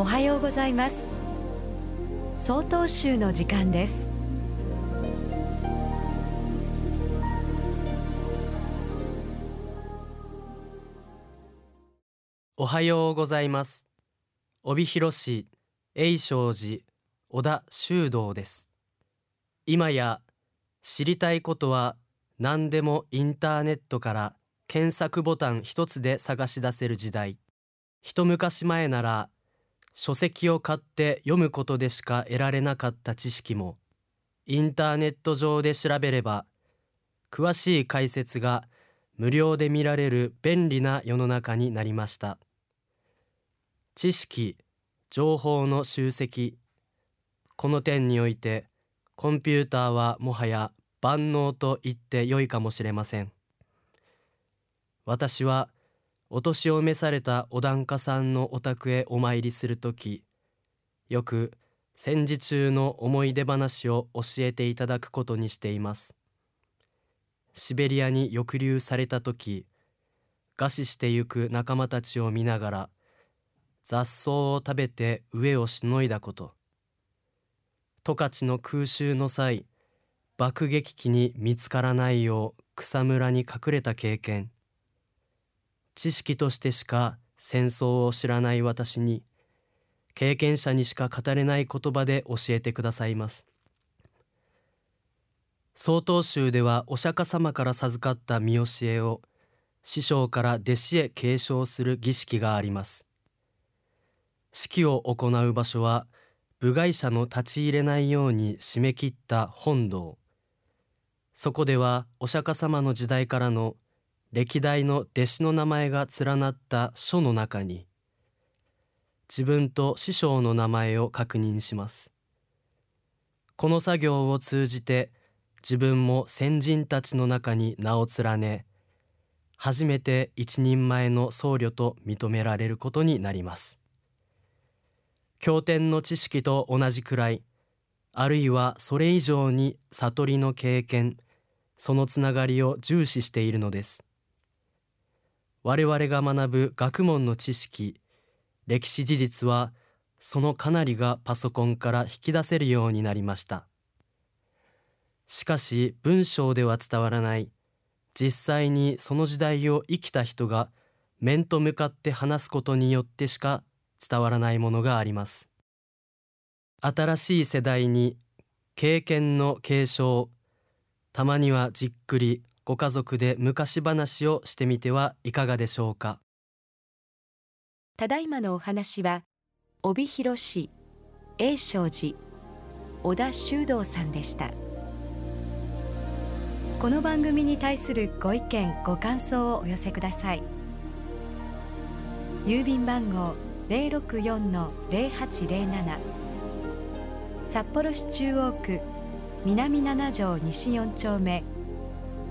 おはようございます。総統集の時間です。おはようございます。帯広市永昌寺小田修道です。今や知りたいことは何でもインターネットから検索ボタン一つで探し出せる時代。一昔前なら書籍を買って読むことでしか得られなかった知識もインターネット上で調べれば詳しい解説が無料で見られる便利な世の中になりました。知識情報の集積この点においてコンピューターはもはや万能と言ってよいかもしれません。私はお年を召されたお檀家さんのお宅へお参りするときよく戦時中の思い出話を教えていただくことにしています。シベリアに抑留された時餓死してゆく仲間たちを見ながら雑草を食べて飢えをしのいだこと。十勝の空襲の際爆撃機に見つからないよう草むらに隠れた経験。知識としてしか戦争を知らない私に経験者にしか語れない言葉で教えてくださいます。曹洞宗ではお釈迦様から授かった見教えを師匠から弟子へ継承する儀式があります。式を行う場所は部外者の立ち入れないように締め切った本堂。そこではお釈迦様の時代からの歴代の弟子の名前が連なった書の中に自分と師匠の名前を確認します。この作業を通じて自分も先人たちの中に名を連ね初めて一人前の僧侶と認められることになります。経典の知識と同じくらいあるいはそれ以上に悟りの経験そのつながりを重視しているのです。我々が学ぶ学問の知識歴史事実はそのかなりがパソコンから引き出せるようになりました。しかし文章では伝わらない。実際にその時代を生きた人が面と向かって話すことによってしか伝わらないものがあります。新しい世代に経験の継承たまにはじっくりご家族で昔話をしてみてはいかがでしょうか？ただいまのお話は帯広市永昌寺小田修道さんでした。この番組に対するご意見ご感想をお寄せください。郵便番号064-0807札幌市中央区南七条西4丁目